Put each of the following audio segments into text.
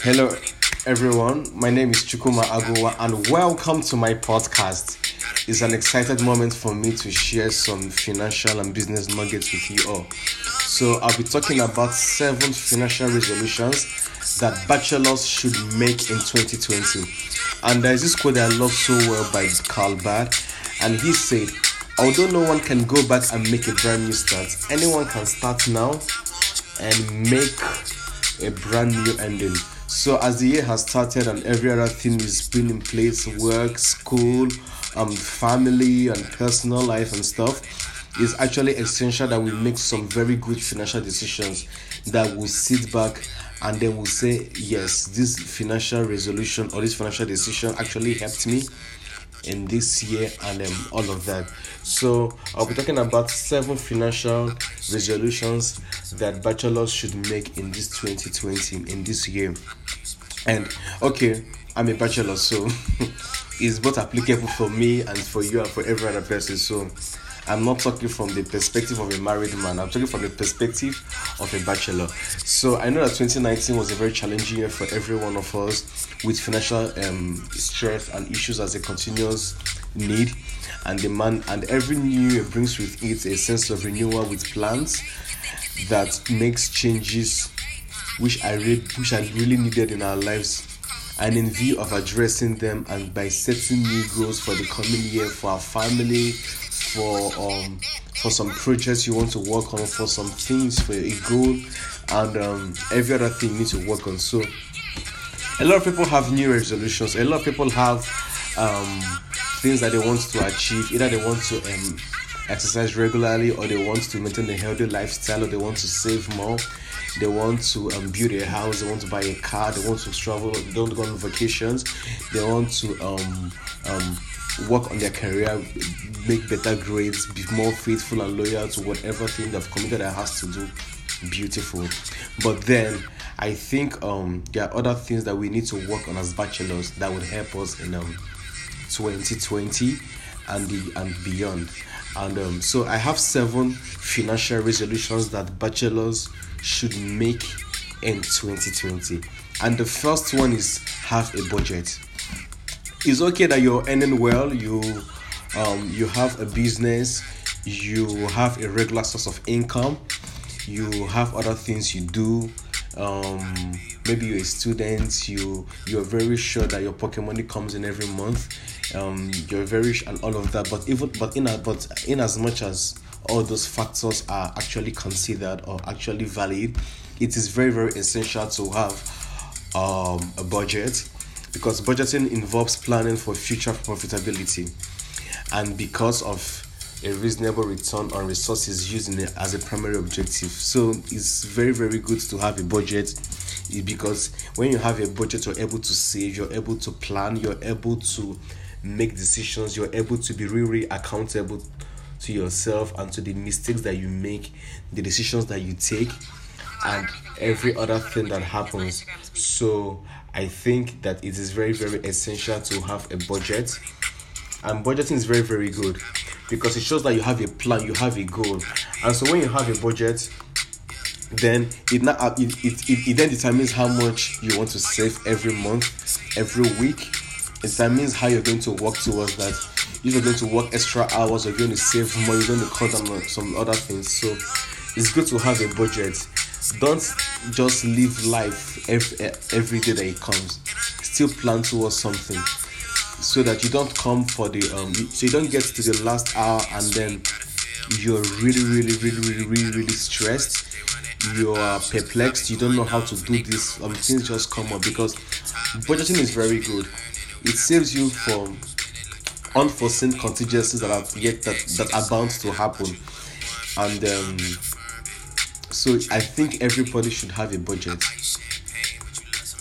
Hello, everyone. My name is Chukwuma Agowa, and welcome to my podcast. It's an excited moment for me to share some financial and business nuggets with you all. So, I'll be talking about seven financial resolutions that bachelors should make in 2020. And there's this quote I love so well by Carl Bard, and he said, Although no one can go back and make a brand new start, anyone can start now and make a brand new ending. So as the year has started and every other thing is being in place, work, school, um, family and personal life and stuff, it's actually essential that we make some very good financial decisions that will sit back and then we'll say, yes, this financial resolution or this financial decision actually helped me in this year and um, all of that. So I'll be talking about seven financial resolutions that bachelors should make in this 2020 in this year. And okay, I'm a bachelor, so it's both applicable for me and for you and for every other person. So I'm not talking from the perspective of a married man, I'm talking from the perspective of a bachelor. So I know that 2019 was a very challenging year for every one of us with financial um, stress and issues as a continuous need and demand, and every new year brings with it a sense of renewal with plans that makes changes which I re- which I really needed in our lives. And in view of addressing them and by setting new goals for the coming year for our family for um for some projects you want to work on for some things for a goal and um, every other thing you need to work on. So a lot of people have new resolutions. A lot of people have um, things that they want to achieve either they want to um, exercise regularly or they want to maintain a healthy lifestyle or they want to save more they want to um, build a house they want to buy a car they want to travel they want to go on vacations they want to um, um, work on their career make better grades be more faithful and loyal to whatever thing they've committed that has to do beautiful. But then i think um, there are other things that we need to work on as bachelors that would help us in um, 2020 and the and beyond and um, so i have seven financial resolutions that bachelors should make in 2020 and the first one is have a budget. It's okay that you're earning well you um, you have a business you have a regular source of income you have other things you do um, maybe you're a student you you're very sure that your pocket money comes in every month. Um, you're very and all of that but even but in a, but in as much as all those factors are actually considered or actually valid it is very very essential to have um, a budget because budgeting involves planning for future profitability. And because of a reasonable return on resources used in it as a primary objective. So it's very, very good to have a budget because when you have a budget, you're able to save, you're able to plan, you're able to make decisions, you're able to be really accountable to yourself and to the mistakes that you make, the decisions that you take, and every other thing that happens. So I think that it is very, very essential to have a budget. And budgeting is very, very good because it shows that you have a plan, you have a goal. And so when you have a budget, then it, not, uh, it, it, it, it then determines how much you want to save every month, every week. It determines how you're going to work towards that. You're going to work extra hours, you're going to save more, you're going to cut down on some other things. So it's good to have a budget. Don't just live life every, every day that it comes. Still plan towards something so that you don't come for the um so you don't get to the last hour and then you're really really really really really really stressed. You are perplexed. You don't know how to do this um things just come up because budgeting is very good. It saves you from unforeseen contingencies that are yet that, that are bound to happen. And um so i think everybody should have a budget.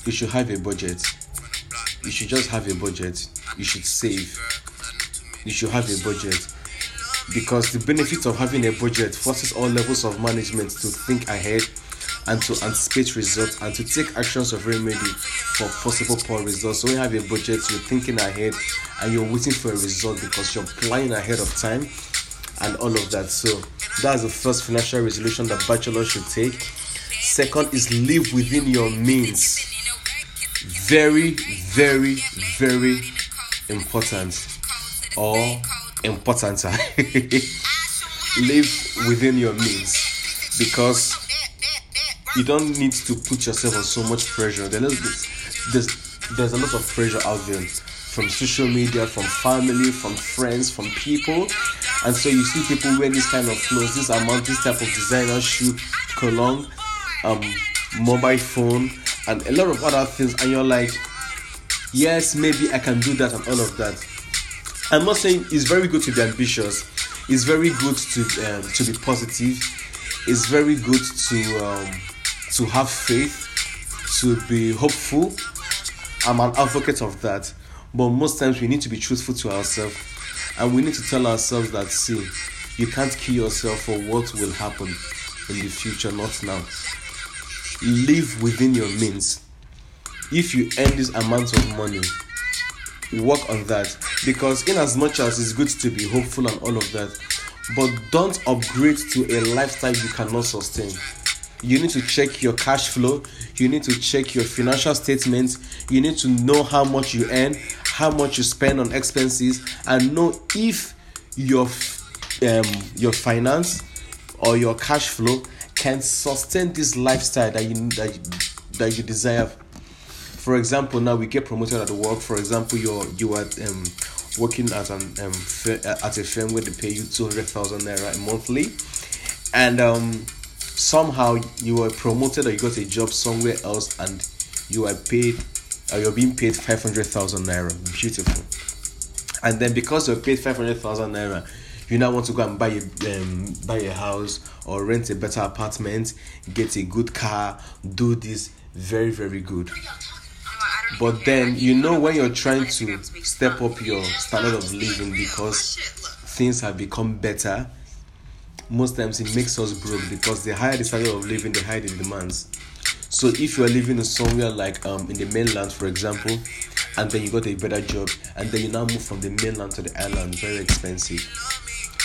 You should have a budget you should just have a budget you should save you should have a budget because the benefit of having a budget forces all levels of management to think ahead and to anticipate results and to take actions of remedy for possible poor results. So when you have a budget, you're thinking ahead and you're waiting for a result because you're planning ahead of time and all of that. So that's the first financial resolution that bachelor should take. Second is live within your means. Very, very, very important or important. Live within your means because you don't need to put yourself on so much pressure. There's, there's, there's a lot of pressure out there from social media, from family, from friends, from people. And so you see people wear this kind of clothes, this amount, this type of designer shoe, cologne, um, mobile phone, and a lot of other things, and you're like, yes, maybe I can do that and all of that. I'm not saying it's very good to be ambitious. It's very good to um, to be positive. It's very good to um, to have faith, to be hopeful. I'm an advocate of that. But most times we need to be truthful to ourselves, and we need to tell ourselves that see, you can't kill yourself for what will happen in the future, not now live within your means. If you earn this amount of money, work on that because in as much as it's good to be hopeful and all of that, but don't upgrade to a lifestyle you cannot sustain. You need to check your cash flow, you need to check your financial statements, you need to know how much you earn, how much you spend on expenses, and know if your um, your finance or your cash flow can sustain this lifestyle that you that, that you desire. For example, now we get promoted at the work. For example, you're you are um, working at an um, at a firm where they pay you two hundred thousand naira monthly, and um, somehow you were promoted or you got a job somewhere else and you are paid or you're being paid five hundred thousand naira. Beautiful. And then because you're paid five hundred thousand naira, you now want to go and buy a um, buy a house or rent a better apartment, get a good car, do this very very good. But then you know when you're trying to step up your standard of living because things have become better, most times it makes us broke because the higher the standard of living, the higher the demands. So if you are living in somewhere like um in the mainland, for example, and then you got a better job, and then you now move from the mainland to the island, very expensive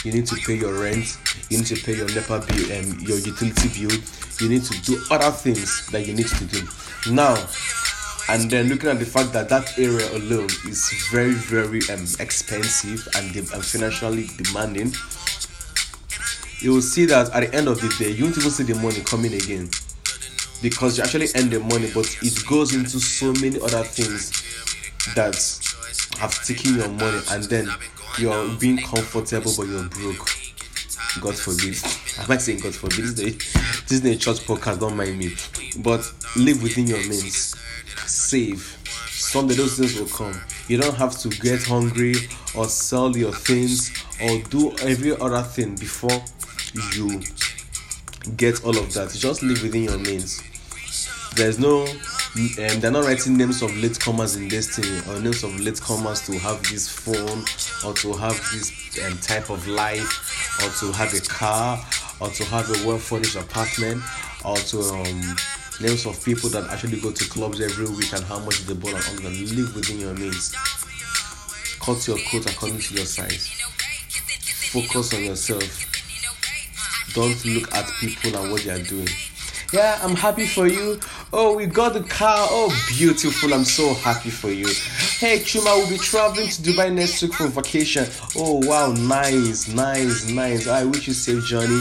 you need to pay your rent, you need to pay your NEPA bill, um, your utility bill, you need to do other things that you need to do. Now, and then looking at the fact that that area alone is very, very um, expensive and, de- and financially demanding, you will see that at the end of the day, you won't even see the money coming again because you actually earn the money, but it goes into so many other things that have taken your money and then you're being comfortable but you're broke. God forbid. I might say God forbid. This is, this is a church podcast, don't mind me. But live within your means. Save. Someday those things will come. You don't have to get hungry or sell your things or do every other thing before you get all of that. Just live within your means. There's no um, they're not writing names of latecomers in destiny or names of latecomers to have this phone or to have this um, type of life or to have a car or to have a well furnished apartment or to um, names of people that actually go to clubs every week and how much they ball and all that. Live within your means. Cut your coat according to your size. Focus on yourself. Don't look at people and what they are doing. Yeah, I'm happy for you. Oh, we got the car. Oh, beautiful. I'm so happy for you. Hey, Chuma, we'll be traveling to Dubai next week for vacation. Oh, wow. Nice, nice, nice. I wish you safe journey.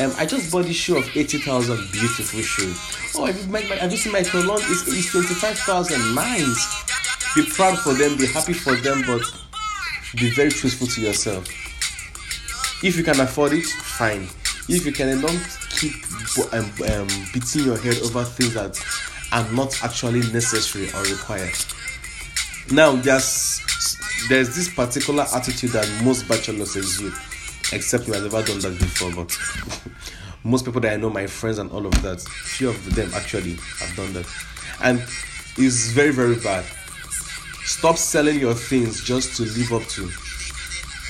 Um, I just bought this shoe of 80,000. Beautiful shoe. Oh, have you, my, my, have you seen my cologne? It's, it's 25,000. Nice. Be proud for them. Be happy for them. But be very truthful to yourself. If you can afford it, fine. If you can, don't keep um, um, beating your head over things that are not actually necessary or required. Now, there's there's this particular attitude that most bachelors exude, except me, I've never done that before, but most people that I know, my friends and all of that, few of them actually have done that, and it's very very bad. Stop selling your things just to live up to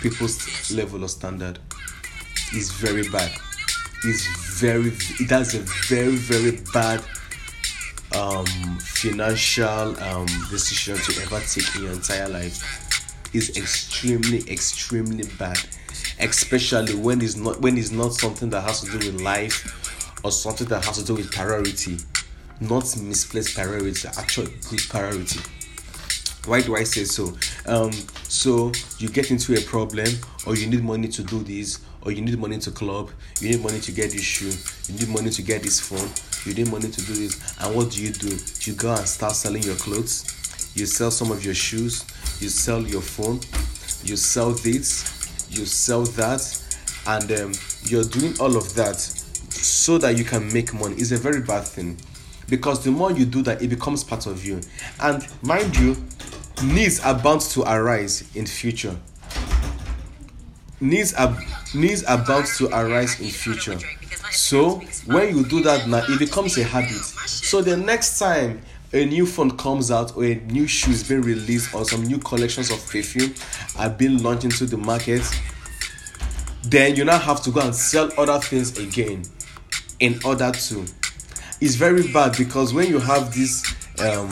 people's level of standard. It's very bad is very it has a very very bad um, financial um, decision to ever take in your entire life is extremely extremely bad especially when it's not when it's not something that has to do with life or something that has to do with priority not misplaced priority, actual good priority. Why do I say so? Um, so you get into a problem, or you need money to do this, or you need money to club, you need money to get this shoe, you need money to get this phone, you need money to do this, and what do you do? You go and start selling your clothes, you sell some of your shoes, you sell your phone, you sell this, you sell that, and um, you're doing all of that so that you can make money. It's a very bad thing because the more you do that, it becomes part of you. And mind you, needs are bound to arise in future. Needs are needs are bound to arise in future. So when you do that now, it becomes a habit. So the next time a new phone comes out or a new shoe is being released or some new collections of perfume are being launched into the market, then you now have to go and sell other things again in order to. It's very bad because when you have this um,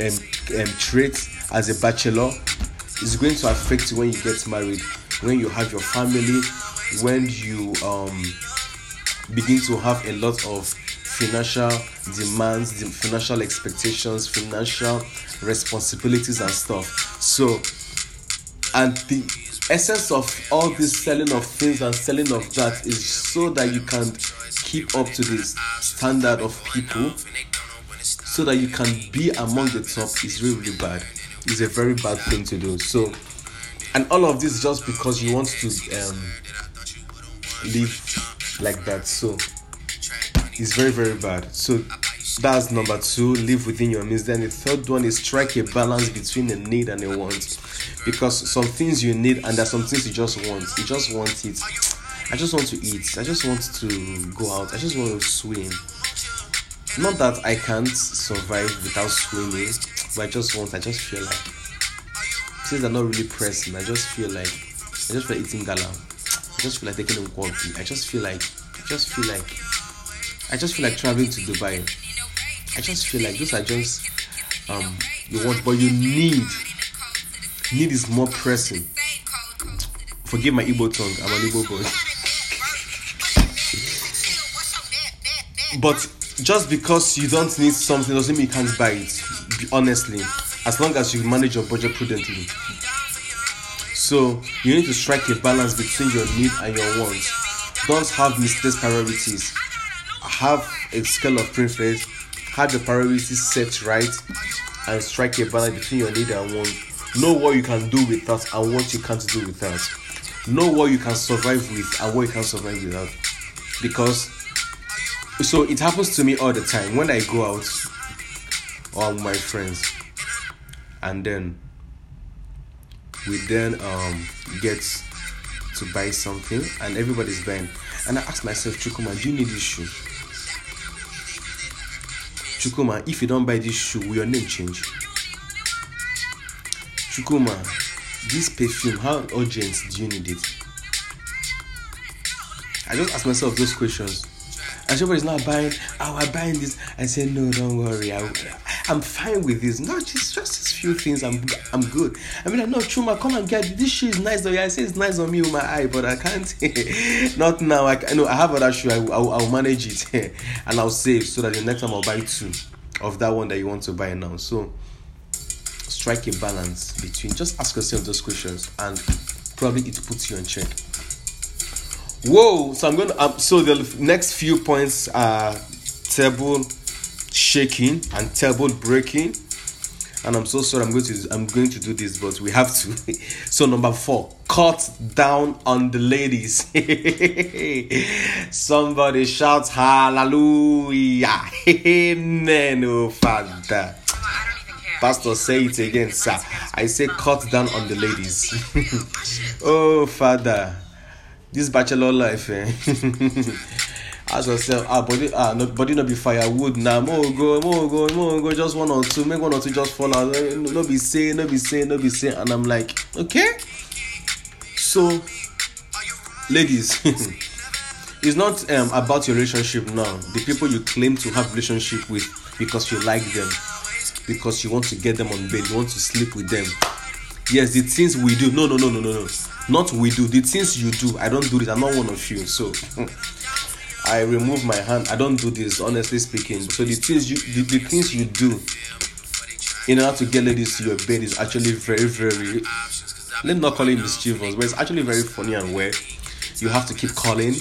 um, um trait as a bachelor, it's going to affect you when you get married, when you have your family, when you um begin to have a lot of financial demands, financial expectations, financial responsibilities and stuff. So, and the essence of all this selling of things and selling of that is so that you can keep up to the standard of people, so that you can be among the top is really, really bad. It's a very bad thing to do. So, and all of this just because you want to um, live like that. So, it's very, very bad. So, that's number two, live within your means. Then the third one is strike a balance between a need and a want. Because some things you need and there's some things you just want. You just want it. I just want to eat. I just want to go out. I just want to swim. Not that I can't survive without swimming, but I just want, I just feel like things are not really pressing. I just feel like I just feel like eating gala. I just feel like taking a walk. I just feel like I just feel like I just feel like traveling to Dubai. I just feel like those are just um you want, but you need. Need is more pressing. Forgive my Igbo tongue. I'm an Igbo boy. but just because you don't need something doesn't mean you can't buy it. Honestly, as long as you manage your budget prudently. So you need to strike a balance between your need and your wants. Don't have misplaced priorities. Have a scale of preference have your priorities set right and strike a balance between your need and want. Know what you can do with that and what you can't do with that. Know what you can survive with and what you can't survive without. Because so it happens to me all the time when I go out or my friends and then we then um get to buy something and everybody's buying and I ask myself, Chukwuma, do you need this shoe? Chukwuma, if you don't buy this shoe, will your name change? Chukwuma, this perfume, how urgent do you need it? I just ask myself those questions. And somebody's not buying, oh, I'm buying this. I say, no, don't worry. I, I'm fine with this. No, just just these few things. I'm I'm good. I mean, I no, Chuma, come and get this shoe is nice though. Yeah, I say it's nice on me with my eye, but I can't. not now. I, I know I have other shoe. I, I'll, I'll manage it and I'll save so that the next time I'll buy two of that one that you want to buy now. So strike a balance between. Just ask yourself those questions and probably it puts you in check. Whoa! So I'm going to. Um, so the next few points are table shaking and table breaking. And I'm so sorry. I'm going to. I'm going to do this, but we have to. so number four, cut down on the ladies. Somebody shouts hallelujah! Amen, oh Father. Pastor, say it again, sir. I say cut down on the ladies. oh Father this bachelor life eh ask yourself ah body ah no body no be firewood na mo go mo go mo go just one or two make one or two just fall out. Eh, no be say no be say no be say and i'm like okay. So ladies it's not um, about your relationship now. The people you claim to have relationship with because you like them because you want to get them on bed you want to sleep with them. Yes the things we do no no no no no no. Not we do the things you do i don't do it. I'm not one of you so I remove my hand. I don't do this, honestly speaking. So the things you the, the things you do in order to get ladies to your bed is actually very, very let not call it mischievous, but it's actually very funny and weird. You have to keep calling,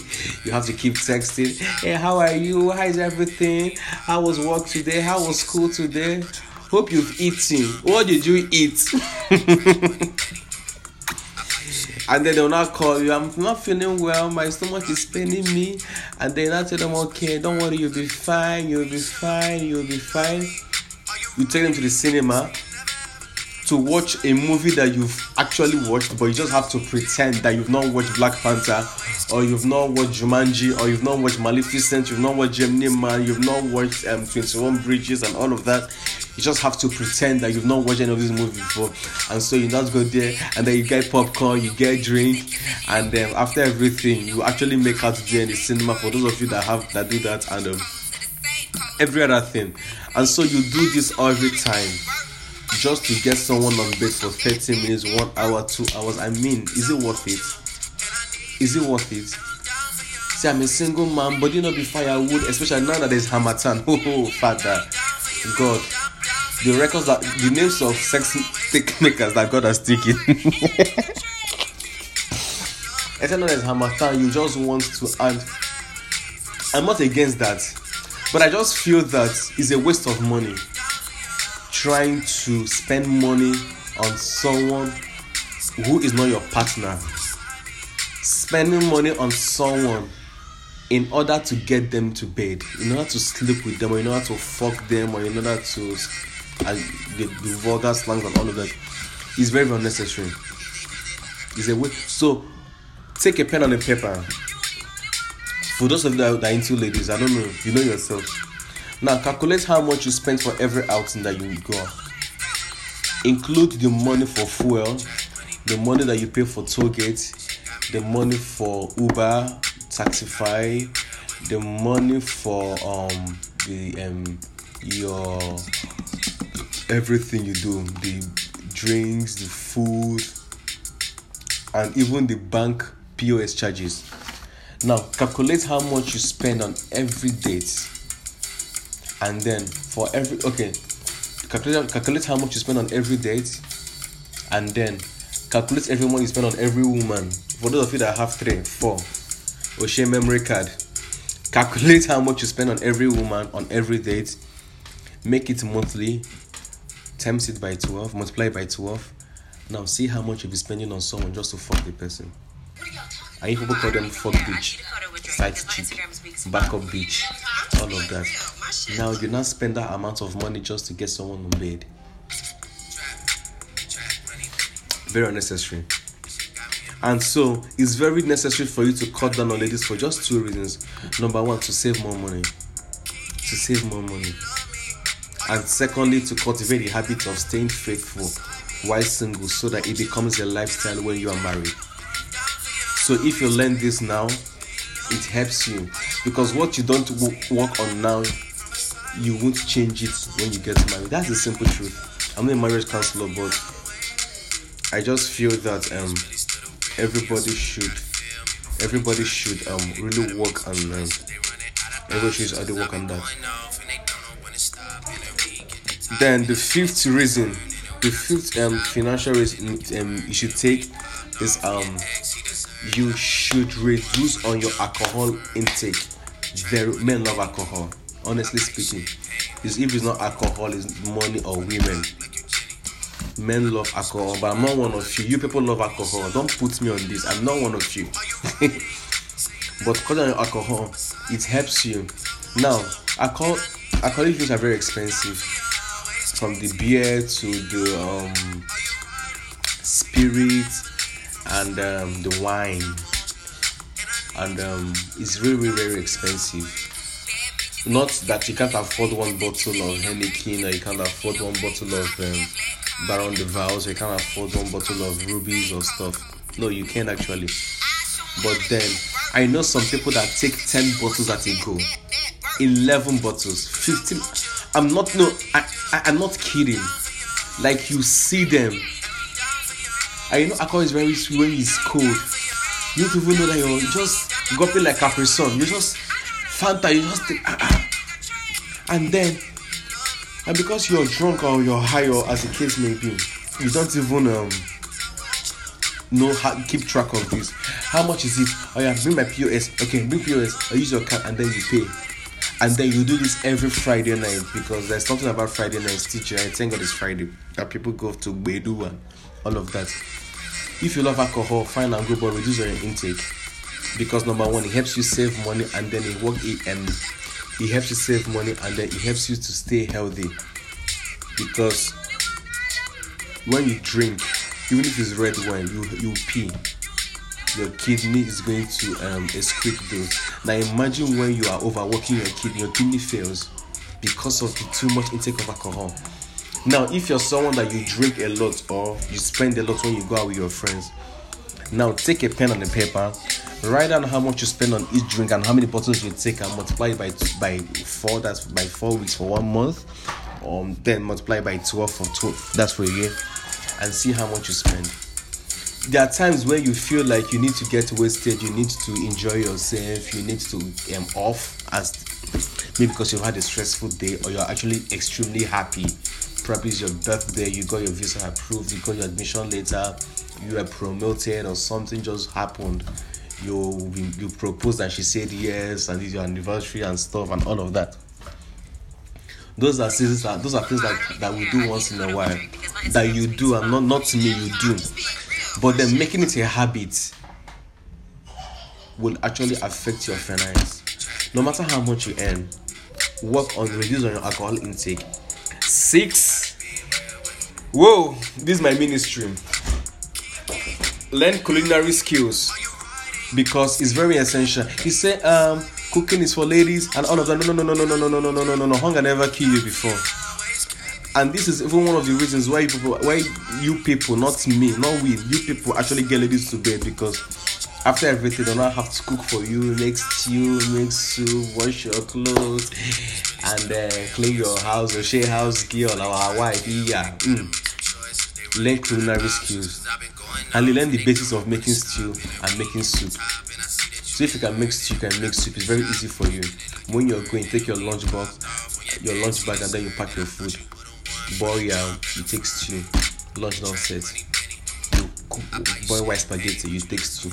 you have to keep texting. Hey, how are you? How is everything? How was work today? How was school today? Hope you've eaten. What did you eat? and then they'll not call you. I'm not feeling well. My stomach is paining me. And then I tell them, okay, don't worry, you'll be fine. You'll be fine. You'll be fine. You take them to the cinema to watch a movie that you've actually watched, but you just have to pretend that you've not watched Black Panther, or you've not watched Jumanji, or you've not watched Maleficent, you've not watched Gemini Man, you've not watched um, 21 Bridges, and all of that. You just have to pretend that you've not watched any of these movies before, and so you not go there, and then you get popcorn, you get drink, and then after everything, you actually make out there in the cinema. For those of you that have that do that, and um, every other thing, and so you do this every time just to get someone on bed for 30 minutes, one hour, two hours. I mean, is it worth it? Is it worth it? See, I'm a single man, but you know, be firewood, especially now that there's Harmattan. Oh, oh, Father, God, the records that the names of sex stick makers that God has taken. Especially now there's Harmattan, you just want to add. I'm not against that, but I just feel that it's a waste of money trying to spend money on someone who is not your partner. Spending money on someone in order to get them to bed, in order to sleep with them, or in order to fuck them, or in order to uh, the, the vulgar slangs and all of that is very unnecessary. Is a way. So take a pen and a paper. For those of you that are into ladies, I don't know, you know yourself now calculate how much you spend for every outing that you go. Include the money for fuel, the money that you pay for toll gate, the money for Uber, Taxify, the money for um the um your everything you do, the drinks, the food, and even the bank POS charges. Now calculate how much you spend on every date and then for every okay calculate, calculate how much you spend on every date and then calculate every money you spend on every woman. For those of you that have three four O'Shea memory card calculate how much you spend on every woman on every date. Make it monthly times it by 12 multiply by 12 now see how much you'll be spending on someone just to fuck the person and people call them fuck bitch side chick backup bitch all of that now you not spend that amount of money just to get someone on bed. Very unnecessary. And so it's very necessary for you to cut down on ladies for just two reasons. Number one, to save more money. To save more money. And secondly, to cultivate the habit of staying faithful while single so that it becomes a lifestyle when you are married. So if you learn this now, it helps you because what you don't work on now you won't change it when you get married. That's the simple truth. I'm not a marriage counselor, but I just feel that um everybody should everybody should um really work on um, everybody should really work on that. Then the fifth reason, the fifth um financial reason um you should take is um you should reduce on your alcohol intake. Very men love alcohol honestly speaking. Is if it's not alcohol it's money or women. Men love alcohol but i'm not one of you you people love alcohol. Don't put me on this. I'm not one of you but because of alcohol it helps you. Now alcohol alcoholic drinks are very expensive from the beer to the um, spirit and um, the wine and um, it's really, very expensive not that you can't afford one bottle of Heineken or you can't afford one bottle of um, Baron de Valls or you can't afford one bottle of rubies or stuff. No, you can actually. But then I know some people that take 10 bottles at a go, 11 bottles, 15. I'm not, no, I, I, I'm not kidding. Like you see them. I know alcohol is very sweet when it's cold. You don't even know that you're just gulping like a person. You just Fanta, you just ah, ah. and then, and because you're drunk or you're high or as the case may be, you don't even um know how keep track of this. How much is it? Oh yeah, bring my POS. Okay, bring POS. I use your card and then you pay. And then you do this every Friday night because there's something about Friday night teacher. I thank God it's Friday that people go to Bedu and all of that. If you love alcohol, fine and go, but reduce your intake because number one, it helps you save money and then it work it and it helps you save money and then it helps you to stay healthy because when you drink, even if it's red wine, you you pee. Your kidney is going to um, excrete those. Now imagine when you are overworking your kidney, your kidney fails because of the too much intake of alcohol. Now, if you're someone that you drink a lot or you spend a lot when you go out with your friends, now take a pen and a paper, write down how much you spend on each drink and how many bottles you take and multiply it by by four. That's by four weeks for one month. Um, then multiply by twelve for twelve. That's for a year, and see how much you spend. There are times where you feel like you need to get wasted, you need to enjoy yourself, you need to um off as maybe because you've had a stressful day or you're actually extremely happy probably it's your birthday, you got your visa approved, you got your admission letter, you were promoted or something just happened. You you proposed and she said yes, and it's your anniversary and stuff and all of that. Those are seasons that those are things that, that we do once in a while. That you do and not not me you do. But then making it a habit will actually affect your finance. No matter how much you earn, work on reducing your alcohol intake. Six. Whoa, this is my ministry. Learn culinary skills because it's very essential. He said, um, cooking is for ladies and all of that. No, no, no, no, no, no, no, no, no, no, no, no. Hunger never kill you before. And this is even one of the reasons why people, why you people, not me, not we, you people actually get ladies to bed because after everything, they don't have to cook for you, make stew, make soup, wash your clothes, and uh, clean your house, or share house girl or wife. Yeah. Mm. Learn culinary skills and learn the basis of making stew and making soup. So if you can make stew, you can make soup. It's very easy for you. When you're going, take your lunch box, your lunch bag, and then you pack your food. Boil yam, you take stew. Lunch not set. You cook, boil white spaghetti, you take stew.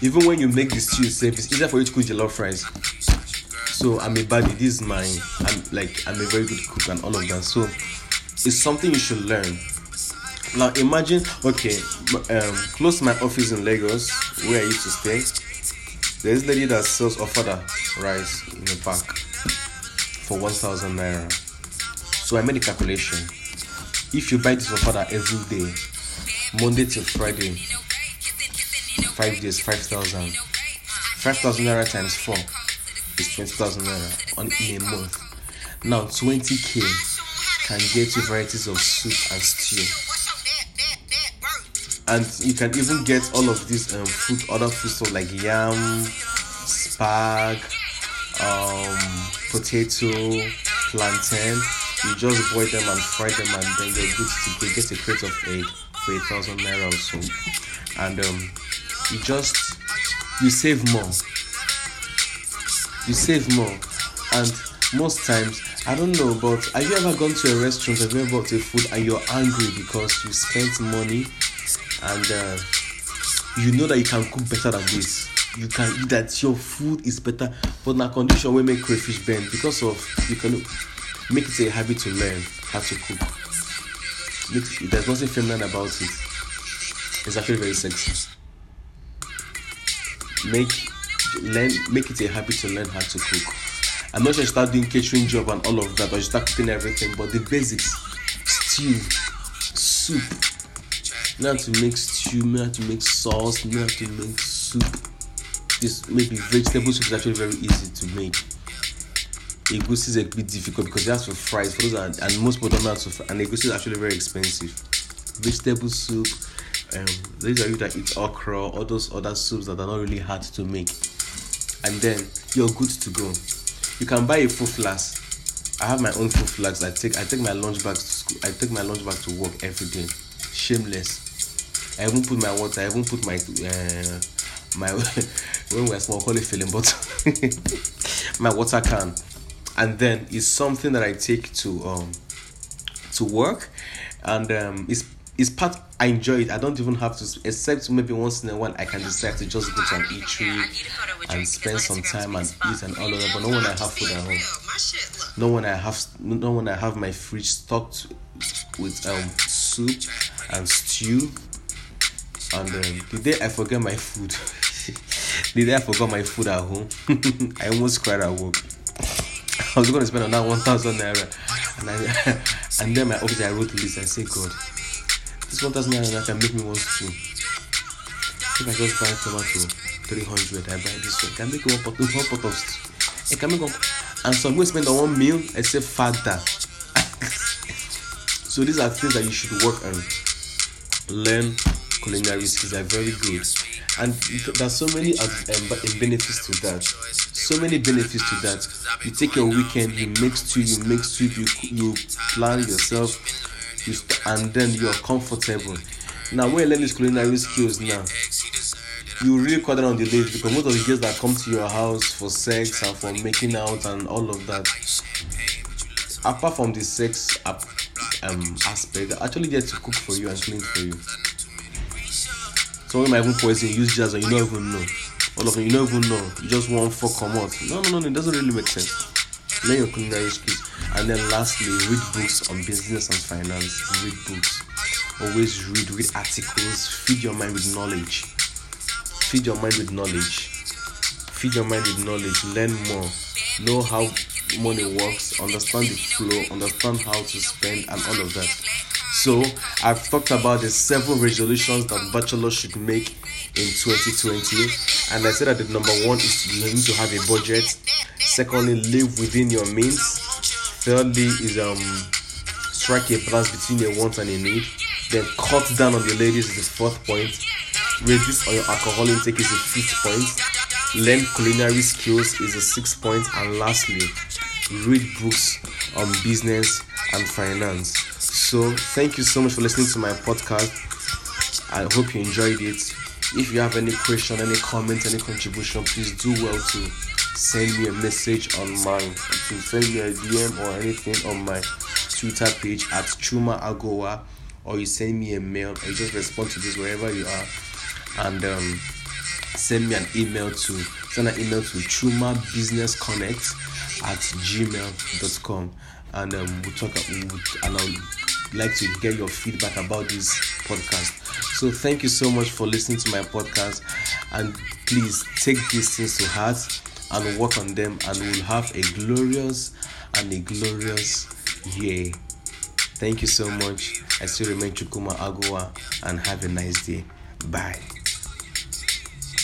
Even when you make the stew it's easier for you to cook jollof rice. So I'm a baddie. This is my, I'm like I'm a very good cook and all of that. So it's something you should learn. Now imagine, okay, um, close to my office in Lagos, where I used to stay. There's a lady that sells ofada rice in the park for 1,000 naira. So I made a calculation. If you buy this ofada every day, Monday till Friday, five days, 5,000. 5,000 naira times 4 is 20,000 naira on in a month. Now 20k can get you varieties of soup and stew. And you can even get all of these um, food, other food stuff like yam, spag, um, potato, plantain. You just boil them and fry them, and then you're good to. Get a crate of egg for a thousand naira or so, and um, you just you save more. You save more, and most times I don't know, but have you ever gone to a restaurant, have you bought a food and you're angry because you spent money and uh, you know that you can cook better than this? You can eat that your food is better, but na condition we make crayfish bend because of you can make it a habit to learn how to cook. There's nothing feminine about it. It's actually very sexy. Make learn make it a habit to learn how to cook. I'm not sure you start doing catering job and all of that, or you start cooking everything, but the basics, stew, soup, know how to make stew, know how to make sauce, know how to make soup. This maybe vegetable soup is actually very easy to make. Egusi is a bit difficult because you have to fry. For those are, and most people don't know how to fry, and egusi is actually very expensive. Vegetable soup, um, these are you that eat okra, all those other soups that are not really hard to make, and then you're good to go. You can buy a full flask. I have my own full flask. I take I take my lunch bag to school. I take my lunch bag to work every day. Shameless. I even put my water. I even put my uh, my when we're small call it filling bottle. my water can, and then it's something that I take to um to work, and um it's it's part I enjoy it. I don't even have to, except maybe once in a while I can decide to just go to an eatery and spend some time and eat and all of that. But no one I have food at home. No one I have no one I have my fridge stocked with um soup and stew. And um, the day I forget my food, the day I forgot my food at home, I almost cried at work. I was going to spend on that one thousand naira, and I, and then my office I wrote the list. I say, God, this one thousand naira can make me one stew. If I just buy tomato three hundred, I buy this one. Can make one pot, one pot of. I can make one, and so I'm going to spend on one meal. I say Fanta. so these are things that you should work on. Learn culinary skills are very good. And there's so many um, benefits to that. So many benefits to that. You take your weekend you make stew you make soup you you plan yourself you st- and then you're comfortable. Now when you learn these culinary skills now you really cut down on the list because most of the girls that come to your house for sex and for making out and all of that apart from the sex um, aspect actually get to cook for you and clean for you Someone might even poison you, use jazz and you don't even know. All of them, you don't even know. You just want fuck come out. No, no, no, no, it doesn't really make sense. Learn your culinary skills. And then lastly, read books on business and finance. Read books. Always read, read articles. Feed your mind with knowledge. Feed your mind with knowledge. Feed your mind with knowledge. Learn more. Know how money works. Understand the flow. Understand how to spend and all of that. So I've talked about the seven resolutions that bachelors should make in 2020, and I said that the number one is you need to have a budget. Secondly, live within your means. Thirdly, is um strike a balance between a want and a need. Then cut down on the ladies is the fourth point. Reduce on your alcohol intake is the fifth point. Learn culinary skills is the sixth point, and lastly, read books on business and finance. So, thank you so much for listening to my podcast. I hope you enjoyed it. If you have any question, any comment, any contribution, please do well to send me a message on my to send me a DM or anything on my Twitter page at Chuma Agowa, or you send me a mail, you just respond to this wherever you are, and um, send me an email to send an email to Chuma Business Connect at gmail.com and um, we'll talk we'll, and I'll like to get your feedback about this podcast. So thank you so much for listening to my podcast and please take these things to heart and work on them and we'll have a glorious and a glorious year. Thank you so much. I still remain Chukwuma Agua and have a nice day. Bye.